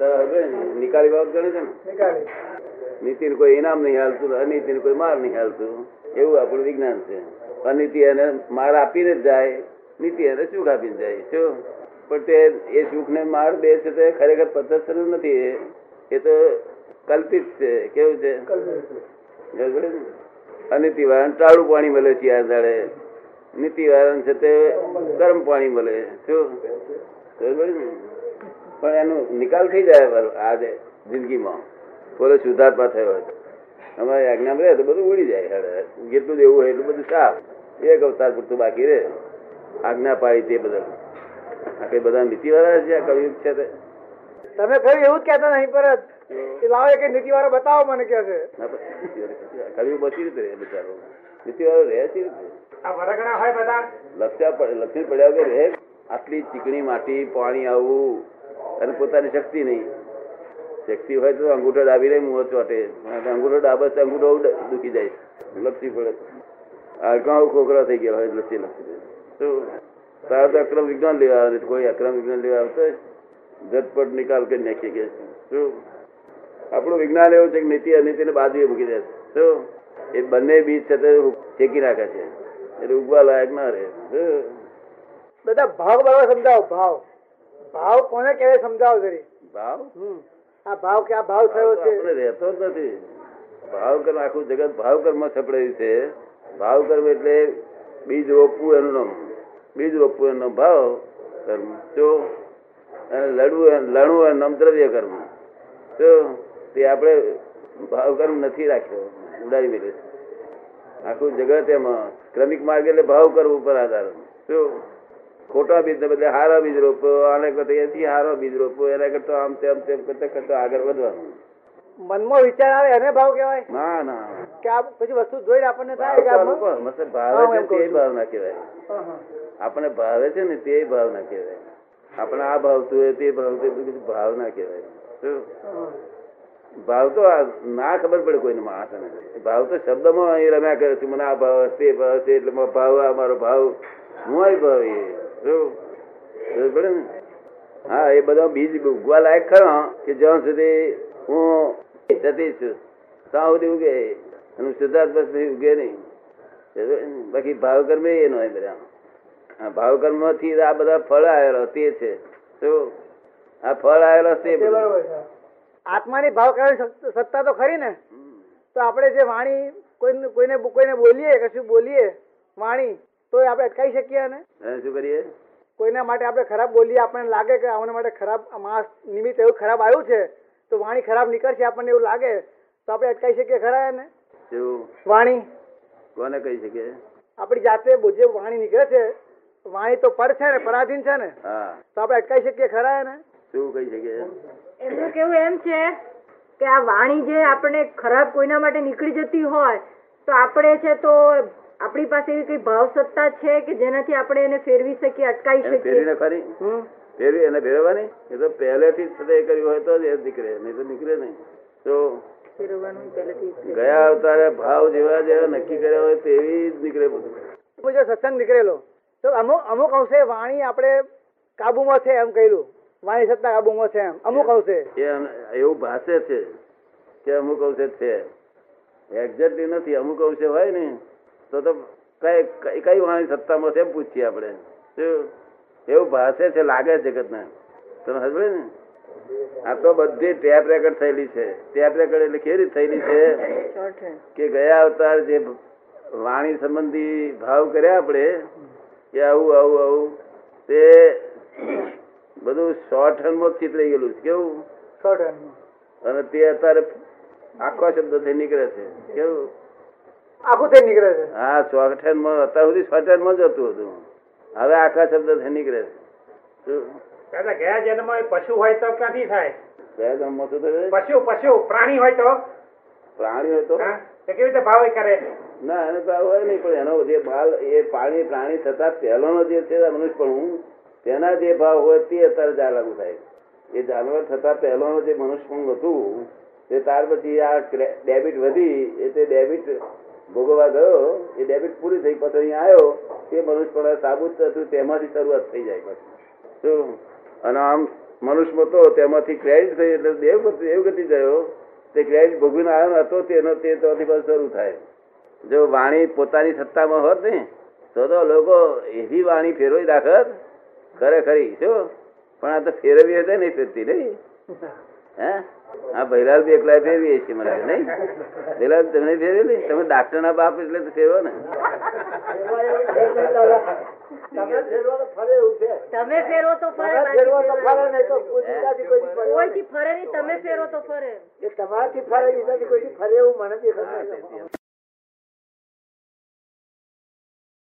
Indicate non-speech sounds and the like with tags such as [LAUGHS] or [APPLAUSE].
નિકાલી બાબત ગણે છે ને? નીકાળી કોઈ ઇનામ નહીં હાલતું અનીતિને કોઈ માર નહીં હાલતું. એવું આપણું વિજ્ઞાન છે. અનિતિ એને માર આપીને જ જાય નીતિ એને સુખ આપીને જાય શું પણ તે એ સુખને માર બે છે તે ખરેખર પદ્ધતિ નથી. એ. તો કલ્પિત છે. કેવું છે? અનિતિ? અનીતિ વાળાને ટાળું પાણી મળે છે આ દાડે નીતિ વારણ છે તે ગરમ પાણી મળે શું ને? પણ એનો નિકાલ થઈ જાય આજે જિંદગીમાં. બોલે શુદ્ધાત્મા થયો હોય અમારે આજ્ઞામાં રહે તો બધું ઉડી જાય. જેટલું દેવું હોય એટલું બધું સાફ. એક અવતાર પૂરતું બાકી રહે. આજ્ઞા પાડી તે બદલ. આ કઈ બધા નીતિવાળા છે કવિયુગ છે તે. તમે કહ્યું એવું જ કહેતા નહીં પરત કે લાવો એક નીતિ વાળો બતાવો મને કે છે. કવિયુગ બચી રીતે રહે બિચારો. નીતિવાળો રહે છે આ વરગણા હોય બધા. લક્ષ્યા લક્ષ્મી પડ્યા વગર રહે. આટલી ચીકણી માટી પાણી આવવું અને પોતાની શક્તિ નહીં. શક્તિ હોય તો અંગૂઠો દાબી રહી મું ચોટે અંગૂઠો દાબે તો અંગૂઠો દુખી જાય. લપસી પડે. હાડકાં ખોખરા થઈ ગયા હોય, લપસી લપસી શું તારે તો અક્રમ વિજ્ઞાન લેવા આવે. કોઈ અક્રમ વિજ્ઞાન લેવા આવતો ઝટપટ નિકાલ કરી નાખીએ કે. શું આપણું વિજ્ઞાન એવું છે કે નીતિ અનીતિને બાજુએ મૂકી દે. શું એ બંને બીજ છે તે શેકી નાખે છે. એટલે ઉગવા લાયક ના રહે. બધા ભાવ બરાબર સમજાવો, ભાવ. ભાવ કોને કહેવાય સમજાવો જરી. ભાવ? આ ભાવ કે આ ભાવ થયો છે. આપણે રહેતો જ નથી. ભાવ કર્મ આખું જગત ભાવ કર્મ સપડાયું છે. ભાવ કર્મ એટલે બીજ રોપવું એનું નામ. બીજ રોપવું એનું નામ ભાવ કર્મ. તો અને લડવું લણવું એનું નામ દ્રવ્ય કર્મ. તો તે આપણે ભાવ કર્મ નથી રાખ્યો. ઉડાવી મેળે આખું જગત એમાં ક્રમિક માર્ગ એટલે ભાવ કર્મ ઉપર આધાર. શું ખોટા બીજ બદલે હારા બીજ રોપો આને કરતા એથી હારો બીજ રોપો એના કરતા આમ તેમ તેમ કરતા કરતા આગળ વધવાનું. મનમાં વિચાર આવે એને ભાવ કહેવાય? ના ના. કે આ પછી વસ્તુ જોઈને આપણને થાય કે આ ભાવ તો મસ્ત ભાવે છે તે ભાવના કહેવાય. હા. ભાવે છે ને તે ભાવના કહેવાય. આપણે આ ભાવતું હોય તે ભાવતું ભાવના કહેવાય. ભાવ તો ના ખબર પડે કોઈને માણસને. ભાવ તો શબ્દમાં એ રમ્યા કરે છે મને આ ભાવ તે ભાવ છે એટલે ભાવ આ મારો ભાવ. હું ભાવ એ? હા એ બધા બીજ ઉગવા લાયક ખરા કે જ્યાં સુધી હું જતી છું. ત્યાં સુધી ઉગે. અને સિદ્ધાર્થ બસ ઉગે નહીં. બાકી ભાવ કર્મ એ નો બધા. આ ભાવ કર્મથી આ બધા ફળ આવેલો તે છે. તો આ ફળ આવેલો તે આત્માની ભાવ કરવાની સત્તા- સત્તા તો ખરી ને. તો આપણે જે વાણી કોઈને કોઈને કોઈને બોલીએ કશું બોલીએ વાણી તો એ આપણે અટકાવી શકીએ ને શું કરીએ? કોઈના માટે આપણે ખરાબ બોલીએ આપણને લાગે કે આવના માટે ખરાબ આ માણસ નિમિત્ત એવું ખરાબ આવ્યું છે તો વાણી ખરાબ નીકળશે આપણને એવું લાગે તો આપણે અટકાવી શકીએ ખરા એને? શું વાણી. કોને કહી શકીએ? આપણી જાતે જે વાણી નીકળે છે વાણી તો પર છે ને પરાધીન છે ને હા. તો આપણે અટકાવી શકીએ ખરા એને? શું કહી શકીએ? એમનું કેવું એમ છે કે આ વાણી જે આપણે ખરાબ કોઈના માટે નીકળી જતી હોય તો આપણે છે તો આપણી પાસે એવી કઈ ભાવ સત્તા છે કે જેનાથી આપણે એને ફેરવી શકીએ અટકાવી શકીએ? ફેરવીને ખરી? ફેરવી એને ફેરવવાની? એ તો પહેલેથી જ એ કર્યું હોય તો જ એ નીકળે નહીં તો નીકળે નહીં. તો. ગયા અવતારે ભાવ જેવા જેવા નક્કી કર્યા હોય તેવી જ નીકળે બધું. મુજબ સત્સંગ નીકળેલો તો અમુક અમુક અંશે વાણી આપણે કાબુમાં છે એમ કહ્યું વાણી સત્તા કાબુમાં છે એમ. અમુક અંશે. એ એવું ભાષે છે કે અમુક અંશે છે. એક્ઝેક્ટલી નથી. અમુક અંશે હોય ને. તો તો કઈ કઈ- વાણી સત્તામાં છે એમ પૂછીએ આપણે? એવું ભાષે છે લાગે છે જગતને તમે હસબે ને? આ તો બધી ટેપ રેકર્ડ થયેલી છે. ટેપ રેકર્ડ એટલે કેવી રીતે થયેલી છે? કે ગયા અવતાર જે વાણી સંબંધી ભાવ કર્યા આપણે કે આવું આવું આવું તે બધું શોર્ટ હેન્ડમાં ચિતરાઈ ગયેલું છે. કેવું? શોર્ટ હેન્ડમાં અને તે અત્યારે આખો શબ્દ થઈ નીકળે છે. કેવું? આખું થઈ નીકળે છે. હા શોર્ટ હેન્ડમાં અત્યાર સુધી શોર્ટ હેન્ડમાં જ હતું હતું હવે આખા શબ્દ થઈ નીકળે છે? દાદા ગયા જન્મમાં પશુ હોય તો ક્યાંથી થાય? કયા ગામમાં શું થયું? પશુ પશુ પ્રાણી હોય તો? પ્રાણી હોય તો? કેવી રીતે ભાવ કરે? ના એને તો હોય નહીં પણ એનો જે બાલ એ પાણી પ્રાણી થતા પહેલાનો જે છે મનુષ્યપણું તેના જે ભાવ હોય તે અત્યારે જા થાય. એ જાનવર થતા પહેલાનો જે મનુષ્યપણું હતું તે ત્યાર પછી આ ડેબિટ વધી એ તે ડેબિટ ભોગવવા ગયો એ ડેબિટ પૂરી થઈ પછી અહીંયા આવ્યો તે મનુષ્યપણ સાબુત હતું તેમાંથી શરૂઆત થઈ જાય પછી. અને આમ મનુષ્ય હતો તેમાંથી ક્રેડિટ થઈ એટલે દેવ ગતિ ગયો તે ક્રેડિટ ભોગવીને આવ્યો હતો તેનો તે ત્યાંથી પાછું શરૂ થાય. જો વાણી પોતાની સત્તામાં હોત ને તો તો લોકો એવી વાણી ફેરવી રાખત ખરેખરી શું? પણ આ તો ફેરવી હતી નહીં ફેરતી નહીં? [LAUGHS] હે? આ ભૈરાલ બી એકલા ફેરવીએ છીએ મને નહીં? ભૈરાલ તમે ફેરવેલી તમે ડાક્ટર ના બાપ એટલે તો ફેરવો ને. તમે ફેરવો તો ફરે તમે ફેરવો તો ફરે ફેરવો તો ફરે નહીં તો બીજાથી કોઈ દી ફરે. કોઈથી ફરે નહીં તમે ફેરો તો ફરે. એ તમારાથી ફરે બીજાથી ફરે એવું મને દેખાતું.